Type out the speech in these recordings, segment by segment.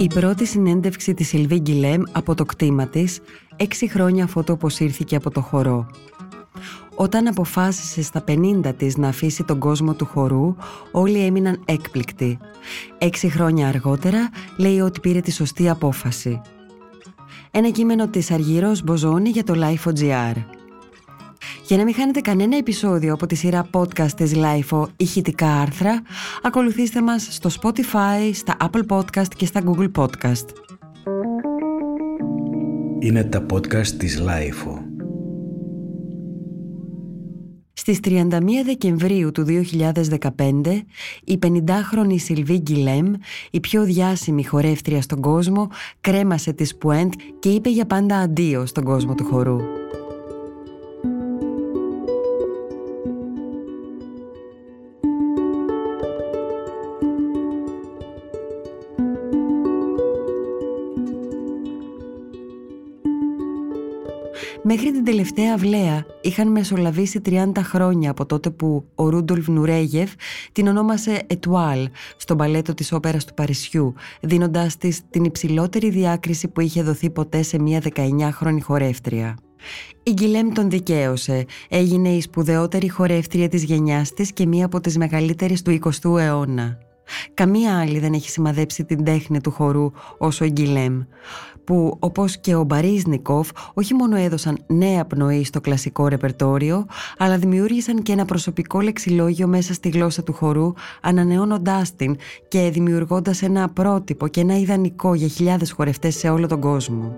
Η πρώτη συνέντευξη της Σιλβί Γκυλέμ από το κτήμα της, έξι χρόνια αφού το αποσύρθηκε από το χορό. Όταν αποφάσισε στα 50 της να αφήσει τον κόσμο του χορού, όλοι έμειναν έκπληκτοι. Έξι χρόνια αργότερα λέει ότι πήρε τη σωστή απόφαση. Ένα κείμενο της Αργυρός Μποζόνη για το Life.gr. Για να μην χάνετε κανένα επεισόδιο από τη σειρά podcast της LIFO ηχητικά άρθρα, ακολουθήστε μας στο Spotify, στα Apple Podcast και στα Google Podcast. Είναι τα podcast της LIFO. Στις 31 Δεκεμβρίου του 2015, η 50χρονη Σιλβί Γκυλέμ, η πιο διάσημη χορεύτρια στον κόσμο, κρέμασε τη Σπουέντ και είπε για πάντα αντίο στον κόσμο του χορού. Μέχρι την τελευταία αυλαία είχαν μεσολαβήσει 30 χρόνια από τότε που ο Ρούντολφ Νουρέγεφ την ονόμασε «Ετουάλ» στο μπαλέτο της όπερας του Παρισιού, δίνοντάς της την υψηλότερη διάκριση που είχε δοθεί ποτέ σε μια 19χρονη χορεύτρια. Η Γκυλέμ τον δικαίωσε. Έγινε η σπουδαιότερη χορεύτρια της γενιάς της και μία από τις μεγαλύτερες του 20ου αιώνα. Καμία άλλη δεν έχει σημαδέψει την τέχνη του χορού όσο η Γκυλέμ, που όπως και ο Μπαρίσνικοφ όχι μόνο έδωσαν νέα πνοή στο κλασικό ρεπερτόριο, αλλά δημιούργησαν και ένα προσωπικό λεξιλόγιο μέσα στη γλώσσα του χορού, ανανεώνοντάς την και δημιουργώντας ένα πρότυπο και ένα ιδανικό για χιλιάδες χορευτές σε όλο τον κόσμο.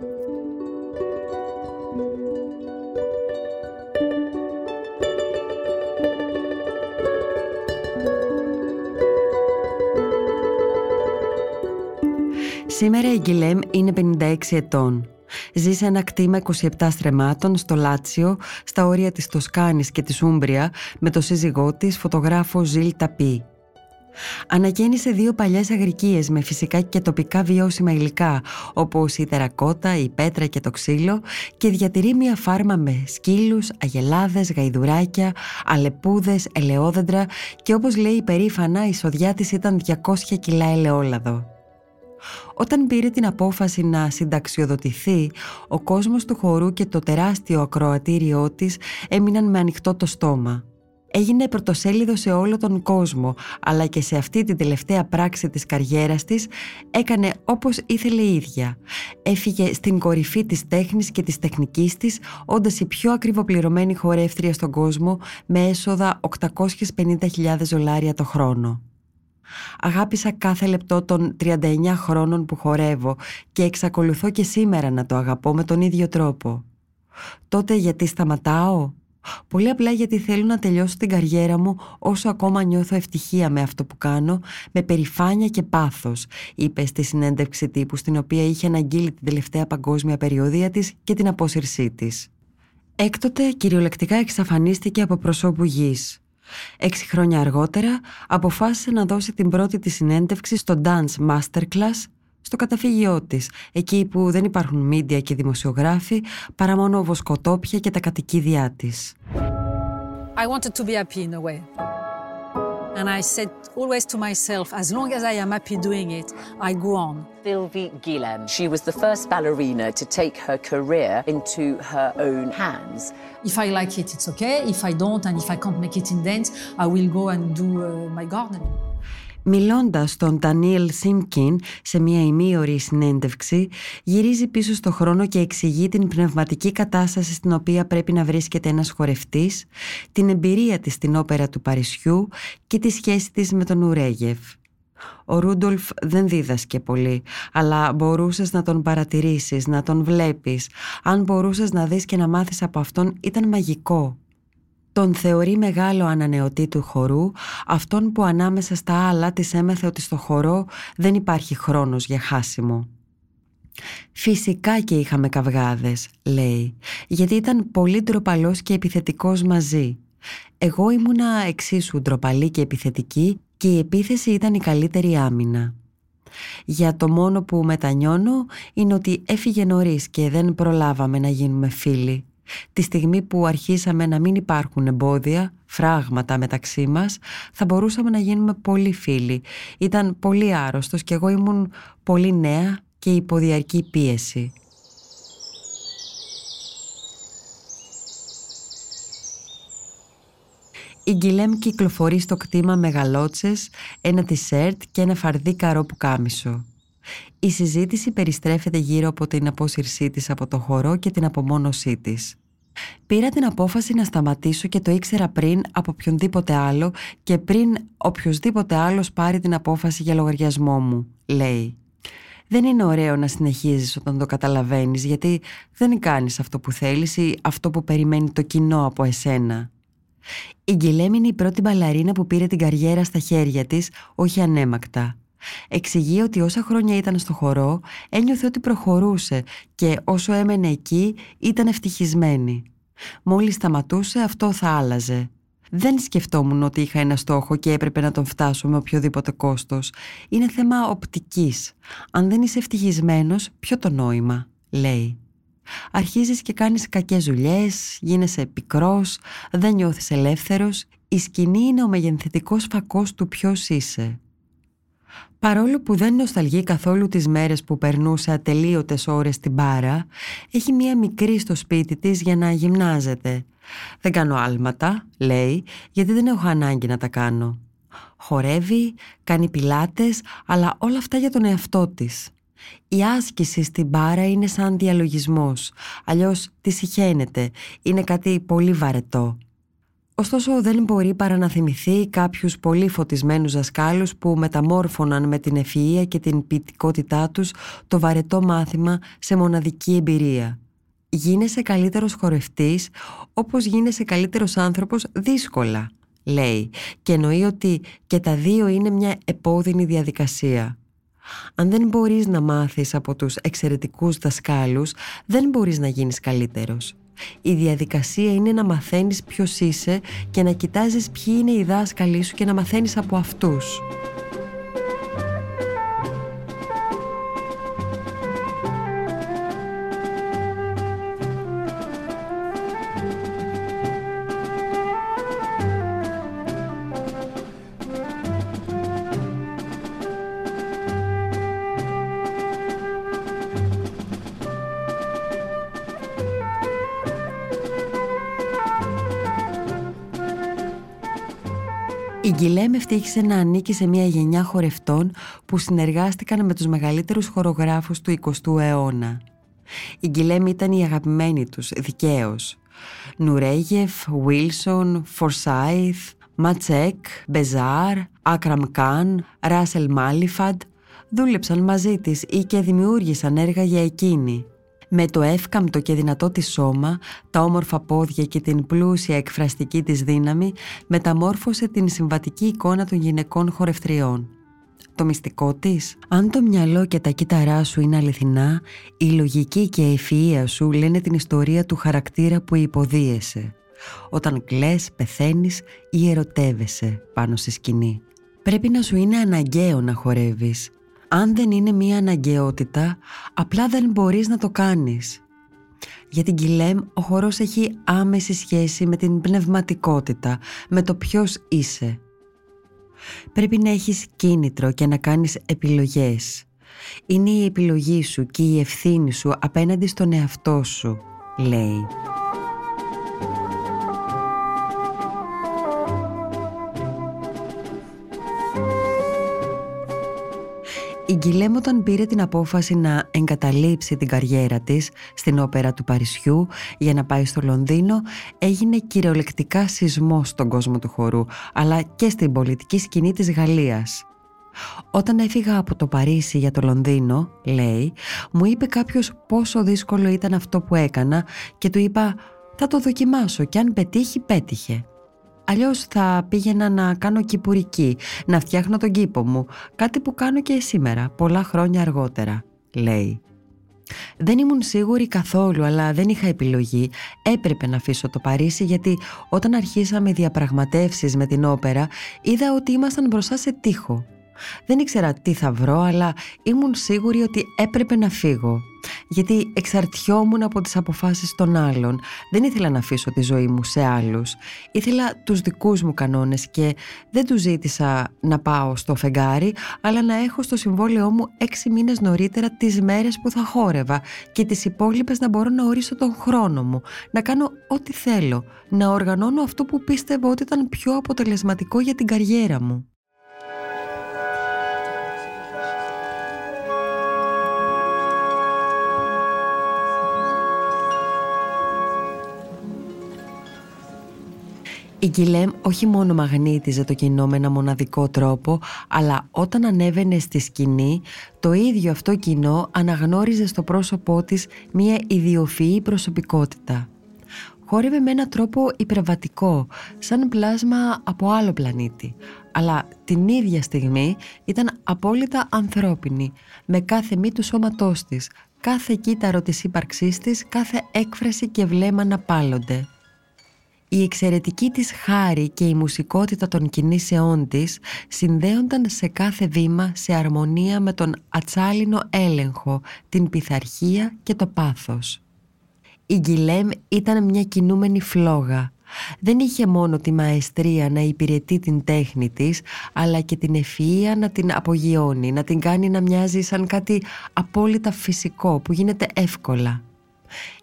Σήμερα η Γκυλέμ είναι 56 ετών. Ζει σε ένα κτήμα 27 στρεμάτων στο Λάτσιο, στα όρια της Τοσκάνης και της Ούμπρια, με το σύζυγό της, φωτογράφο Ζιλ Ταπί. Ανακαίνισε δύο παλιές αγρικίες με φυσικά και τοπικά βιώσιμα υλικά, όπως η τερακότα, η πέτρα και το ξύλο και διατηρεί μια φάρμα με σκύλους, αγελάδες, γαϊδουράκια, αλεπούδες, ελαιόδεντρα και όπως λέει περήφανα η σοδιά της ήταν 200 κιλά ελαιόλαδο. Όταν πήρε την απόφαση να συνταξιοδοτηθεί, ο κόσμος του χορού και το τεράστιο ακροατήριό της έμειναν με ανοιχτό το στόμα. Έγινε πρωτοσέλιδο σε όλο τον κόσμο, αλλά και σε αυτή την τελευταία πράξη της καριέρας της έκανε όπως ήθελε η ίδια. Έφυγε στην κορυφή της τέχνης και της τεχνικής της, όντας η πιο ακριβοπληρωμένη χορεύτρια στον κόσμο με έσοδα 850.000 δολάρια το χρόνο. Αγάπησα κάθε λεπτό των 39 χρόνων που χορεύω και εξακολουθώ και σήμερα να το αγαπώ με τον ίδιο τρόπο. Τότε γιατί σταματάω; Πολύ απλά γιατί θέλω να τελειώσω την καριέρα μου όσο ακόμα νιώθω ευτυχία με αυτό που κάνω, με περηφάνεια και πάθος, είπε στη συνέντευξη τύπου στην οποία είχε αναγγείλει την τελευταία παγκόσμια περιοδία της και την απόσυρσή της. Έκτοτε κυριολεκτικά εξαφανίστηκε από προσώπου γης. Έξι χρόνια αργότερα αποφάσισε να δώσει την πρώτη της συνέντευξη στο Dance Masterclass στο καταφύγιό της, εκεί που δεν υπάρχουν μίντια και δημοσιογράφοι παρά μόνο βοσκοτόπια και τα κατοικίδια της. I wanted to be happy in a way. And I said always to myself, as long as I am happy doing it, I go on. Sylvie Guilhem, she was the first ballerina to take her career into her own hands. If I like it, it's okay. If I don't, and if I can't make it in dance, I will go and do uh, my gardening. Μιλώντας στον Τανίελ Σίμκιν σε μια ημίωρη συνέντευξη, γυρίζει πίσω στο χρόνο και εξηγεί την πνευματική κατάσταση στην οποία πρέπει να βρίσκεται ένας χορευτής, την εμπειρία της στην όπερα του Παρισιού και τη σχέση της με τον Ουρέγεφ. Ο Ρούντολφ δεν δίδασκε πολύ, αλλά μπορούσες να τον παρατηρήσεις, να τον βλέπεις. Αν μπορούσες να δεις και να μάθεις από αυτόν ήταν μαγικό. Τον θεωρεί μεγάλο ανανεωτή του χορού, αυτόν που ανάμεσα στα άλλα της έμεθε ότι στο χορό δεν υπάρχει χρόνος για χάσιμο. Φυσικά και είχαμε καυγάδες, λέει, γιατί ήταν πολύ ντροπαλός και επιθετικός μαζί. Εγώ ήμουνα εξίσου ντροπαλή και επιθετική και η επίθεση ήταν η καλύτερη άμυνα. Για το μόνο που μετανιώνω είναι ότι έφυγε νωρίς και δεν προλάβαμε να γίνουμε φίλοι. Τη στιγμή που αρχίσαμε να μην υπάρχουν εμπόδια, φράγματα μεταξύ μας, θα μπορούσαμε να γίνουμε πολύ φίλοι. Ήταν πολύ άρρωστος και εγώ ήμουν πολύ νέα και υποδιαρκή πίεση. Η Γκυλέμ κυκλοφορεί στο κτήμα με γαλότσες, ένα τισέρτ και ένα φαρδί καρό κάμισο. Η συζήτηση περιστρέφεται γύρω από την απόσυρσή της από το χορό και την απομόνωσή της. Πήρα την απόφαση να σταματήσω και το ήξερα πριν από οποιονδήποτε άλλο και πριν οποιοδήποτε άλλος πάρει την απόφαση για λογαριασμό μου, λέει. Δεν είναι ωραίο να συνεχίζεις όταν το καταλαβαίνεις γιατί δεν κάνεις αυτό που θέλεις ή αυτό που περιμένει το κοινό από εσένα. Η Γκυλέμ είναι η πρώτη μπαλαρίνα που πήρε την καριέρα στα χέρια της, όχι ανέμακτα. Εξηγεί ότι όσα χρόνια ήταν στο χορό ένιωθε ότι προχωρούσε και όσο έμενε εκεί ήταν ευτυχισμένη. Μόλις σταματούσε αυτό θα άλλαζε. Δεν σκεφτόμουν ότι είχα ένα στόχο και έπρεπε να τον φτάσω με οποιοδήποτε κόστος. Είναι θέμα οπτικής. Αν δεν είσαι ευτυχισμένος, ποιο το νόημα, λέει. Αρχίζεις και κάνεις κακές δουλειές, γίνεσαι πικρός, δεν νιώθεις ελεύθερος. Η σκηνή είναι ο μεγενθετικός φακός του ποιος είσαι. Παρόλο που δεν νοσταλγεί καθόλου τις μέρες που περνούσε ατελείωτες ώρες στην μπάρα, έχει μία μικρή στο σπίτι της για να γυμνάζεται. «Δεν κάνω άλματα», λέει, «γιατί δεν έχω ανάγκη να τα κάνω». Χορεύει, κάνει πιλάτες, αλλά όλα αυτά για τον εαυτό της. Η άσκηση στην μπάρα είναι σαν διαλογισμός, αλλιώς τη συχαίνεται, είναι κάτι πολύ βαρετό. Ωστόσο δεν μπορεί παρά να θυμηθεί κάποιους πολύ φωτισμένους δασκάλους που μεταμόρφωναν με την ευφυΐα και την ποιητικότητά τους το βαρετό μάθημα σε μοναδική εμπειρία. Γίνεσαι καλύτερος χορευτής όπως γίνεσαι καλύτερος άνθρωπος δύσκολα, λέει και εννοεί ότι και τα δύο είναι μια επώδυνη διαδικασία. Αν δεν μπορείς να μάθεις από τους εξαιρετικούς δασκάλους, δεν μπορείς να γίνεις καλύτερος. Η διαδικασία είναι να μαθαίνεις ποιος είσαι και να κοιτάζεις ποιοι είναι οι δάσκαλοι σου και να μαθαίνεις από αυτούς. Η Γκυλέμ ευτύχησε να ανήκει σε μια γενιά χορευτών που συνεργάστηκαν με τους μεγαλύτερους χορογράφους του 20ου αιώνα. Η Γκυλέμ ήταν η αγαπημένη τους, δικαίως. Νουρέγεφ, Βίλσον, Φορσάιθ, Ματσέκ, Μπεζάρ, Άκραμ Καν, Ράσελ Μάλιφαντ δούλεψαν μαζί της ή και δημιούργησαν έργα για εκείνη. Με το εύκαμπτο και δυνατό της σώμα, τα όμορφα πόδια και την πλούσια εκφραστική της δύναμη μεταμόρφωσε την συμβατική εικόνα των γυναικών χορευτριών. Το μυστικό της, αν το μυαλό και τα κύτταρά σου είναι αληθινά, η λογική και η ευφυΐα σου λένε την ιστορία του χαρακτήρα που υποδίεσαι. Όταν κλαις, πεθαίνεις ή ερωτεύεσαι πάνω στη σκηνή. Πρέπει να σου είναι αναγκαίο να χορεύεις αν δεν είναι μία αναγκαιότητα, απλά δεν μπορείς να το κάνεις. Για την Κιλέμ ο χορός έχει άμεση σχέση με την πνευματικότητα, με το ποιος είσαι. Πρέπει να έχεις κίνητρο και να κάνεις επιλογές. Είναι η επιλογή σου και η ευθύνη σου απέναντι στον εαυτό σου, λέει. Γκυλέμ όταν πήρε την απόφαση να εγκαταλείψει την καριέρα της στην όπερα του Παρισιού για να πάει στο Λονδίνο έγινε κυριολεκτικά σεισμός στον κόσμο του χορού αλλά και στην πολιτική σκηνή της Γαλλίας. Όταν έφυγα από το Παρίσι για το Λονδίνο, λέει, μου είπε κάποιος πόσο δύσκολο ήταν αυτό που έκανα και του είπα «Θα το δοκιμάσω και αν πετύχει, πέτυχε». Αλλιώς θα πήγαινα να κάνω κυπουρική, να φτιάχνω τον κήπο μου, κάτι που κάνω και σήμερα, πολλά χρόνια αργότερα, λέει. Δεν ήμουν σίγουρη καθόλου, αλλά δεν είχα επιλογή. Έπρεπε να αφήσω το Παρίσι γιατί όταν αρχίσαμε διαπραγματεύσεις με την όπερα είδα ότι ήμασταν μπροστά σε τείχο. Δεν ήξερα τι θα βρω, αλλά ήμουν σίγουρη ότι έπρεπε να φύγω. Γιατί εξαρτιόμουν από τις αποφάσεις των άλλων. Δεν ήθελα να αφήσω τη ζωή μου σε άλλους. Ήθελα τους δικούς μου κανόνες και δεν τους ζήτησα να πάω στο φεγγάρι, αλλά να έχω στο συμβόλαιό μου έξι μήνες νωρίτερα τις μέρες που θα χόρευα και τις υπόλοιπες να μπορώ να ορίσω τον χρόνο μου, να κάνω ό,τι θέλω, να οργανώνω αυτό που πίστευα ότι ήταν πιο αποτελεσματικό για την καριέρα μου. Η Γκυλέμ όχι μόνο μαγνήτιζε το κοινό με ένα μοναδικό τρόπο, αλλά όταν ανέβαινε στη σκηνή, το ίδιο αυτό κοινό αναγνώριζε στο πρόσωπό της μια ιδιοφυή προσωπικότητα. Χόρευε με έναν τρόπο υπερβατικό, σαν πλάσμα από άλλο πλανήτη, αλλά την ίδια στιγμή ήταν απόλυτα ανθρώπινη, με κάθε μη του σώματός της, κάθε κύτταρο της ύπαρξής της, κάθε έκφραση και βλέμμα να πάλλονται. Η εξαιρετική της χάρη και η μουσικότητα των κινήσεών της συνδέονταν σε κάθε βήμα σε αρμονία με τον ατσάλινο έλεγχο, την πειθαρχία και το πάθος. Η Γκυλέμ ήταν μια κινούμενη φλόγα. Δεν είχε μόνο τη μαεστρία να υπηρετεί την τέχνη της, αλλά και την ευφυΐα να την απογειώνει, να την κάνει να μοιάζει σαν κάτι απόλυτα φυσικό που γίνεται εύκολα.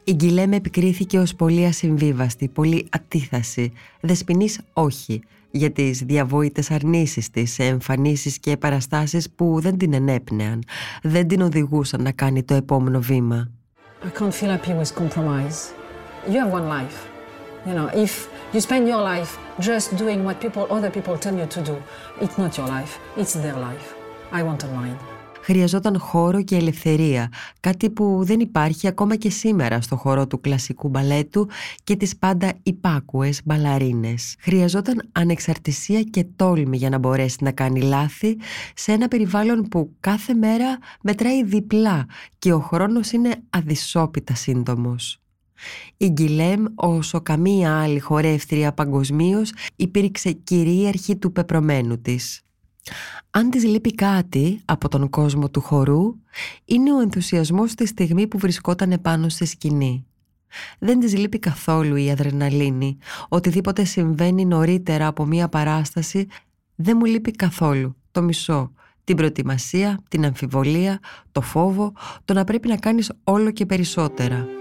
Η Γκυλέμ επικρίθηκε ως πολύ ασυμβίβαστη, πολύ ατίθαση, δεσποινής όχι, για τις διαβόητες αρνήσεις της σε εμφανίσεις και παραστάσεις που δεν την ενέπνεαν, δεν την οδηγούσαν να κάνει το επόμενο βήμα. I can't feel happy with compromise. You have one life. You know, if you spend your life just doing what people, other people tell you to do, it's not your life, it's their life. I want a mine χρειαζόταν χώρο και ελευθερία, κάτι που δεν υπάρχει ακόμα και σήμερα στο χώρο του κλασικού μπαλέτου και τις πάντα υπάκουες μπαλαρίνες. Χρειαζόταν ανεξαρτησία και τόλμη για να μπορέσει να κάνει λάθη σε ένα περιβάλλον που κάθε μέρα μετράει διπλά και ο χρόνος είναι αδυσόπιτα σύντομος. Η Γκυλέμ, όσο καμία άλλη χορεύτρια παγκοσμίως, υπήρξε κυρίαρχη του πεπρωμένου της. Αν της λείπει κάτι από τον κόσμο του χορού, είναι ο ενθουσιασμός στη στιγμή που βρισκόταν επάνω στη σκηνή. Δεν της λείπει καθόλου η αδρεναλίνη. Οτιδήποτε συμβαίνει νωρίτερα από μία παράσταση δεν μου λείπει καθόλου. Το μισό. Την προετοιμασία, την αμφιβολία, το φόβο, το να πρέπει να κάνεις όλο και περισσότερα.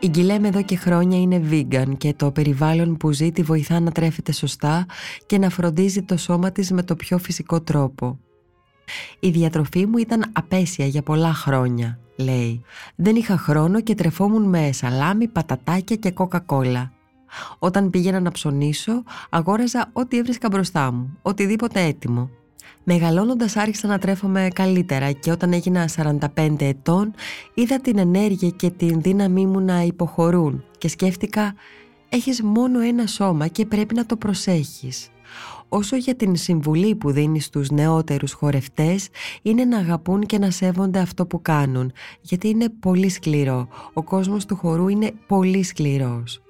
Η Γκυλέμ εδώ και χρόνια είναι vegan και το περιβάλλον που ζει τη βοηθά να τρέφεται σωστά και να φροντίζει το σώμα της με το πιο φυσικό τρόπο. Η διατροφή μου ήταν απέσια για πολλά χρόνια, λέει. Δεν είχα χρόνο και τρεφόμουν με σαλάμι, πατατάκια και κόκα-κόλα. Όταν πήγαινα να ψωνίσω, αγόραζα ό,τι έβρισκα μπροστά μου, οτιδήποτε έτοιμο. Μεγαλώνοντας άρχισα να τρέφομαι καλύτερα και όταν έγινα 45 ετών είδα την ενέργεια και την δύναμή μου να υποχωρούν και σκέφτηκα έχεις μόνο ένα σώμα και πρέπει να το προσέχεις. Όσο για την συμβουλή που δίνεις στους νεότερους χορευτές είναι να αγαπούν και να σέβονται αυτό που κάνουν γιατί είναι πολύ σκληρό. Ο κόσμος του χορού είναι πολύ σκληρός.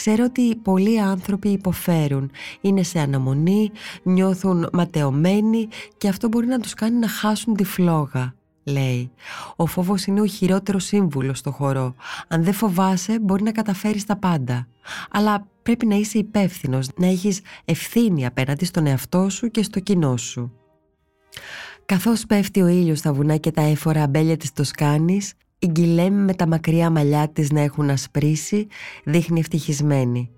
Ξέρω ότι πολλοί άνθρωποι υποφέρουν, είναι σε αναμονή, νιώθουν ματαιωμένοι και αυτό μπορεί να τους κάνει να χάσουν τη φλόγα. Λέει, ο φόβος είναι ο χειρότερος σύμβουλος στο χώρο. Αν δεν φοβάσαι μπορεί να καταφέρεις τα πάντα. Αλλά πρέπει να είσαι υπεύθυνος, να έχεις ευθύνη απέναντι στον εαυτό σου και στο κοινό σου. Καθώς πέφτει ο ήλιος στα βουνά και τα έφορα αμπέλια της Τοσκάνης, η Γκυλέμ με τα μακριά μαλλιά της να έχουν ασπρίσει δείχνει ευτυχισμένη.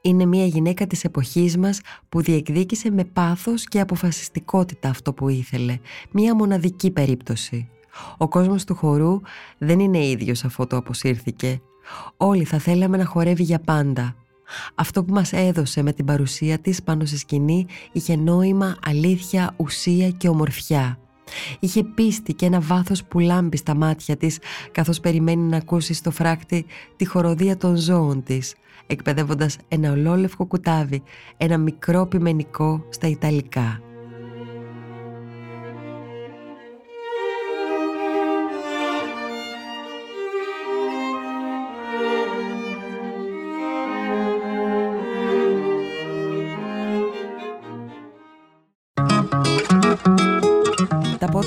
Είναι μια γυναίκα της εποχής μας που διεκδίκησε με πάθος και αποφασιστικότητα αυτό που ήθελε. Μια μοναδική περίπτωση. Ο κόσμος του χορού δεν είναι ίδιος αφού το αποσύρθηκε. Όλοι θα θέλαμε να χορεύει για πάντα. Αυτό που μας έδωσε με την παρουσία της πάνω στη σκηνή είχε νόημα, αλήθεια, ουσία και ομορφιά. Είχε πίστη και ένα βάθος που λάμπει στα μάτια της καθώς περιμένει να ακούσει στο φράκτη τη χοροδία των ζώων της εκπαιδεύοντας ένα ολόλευκο κουτάβι, ένα μικρό πιμενικό στα Ιταλικά.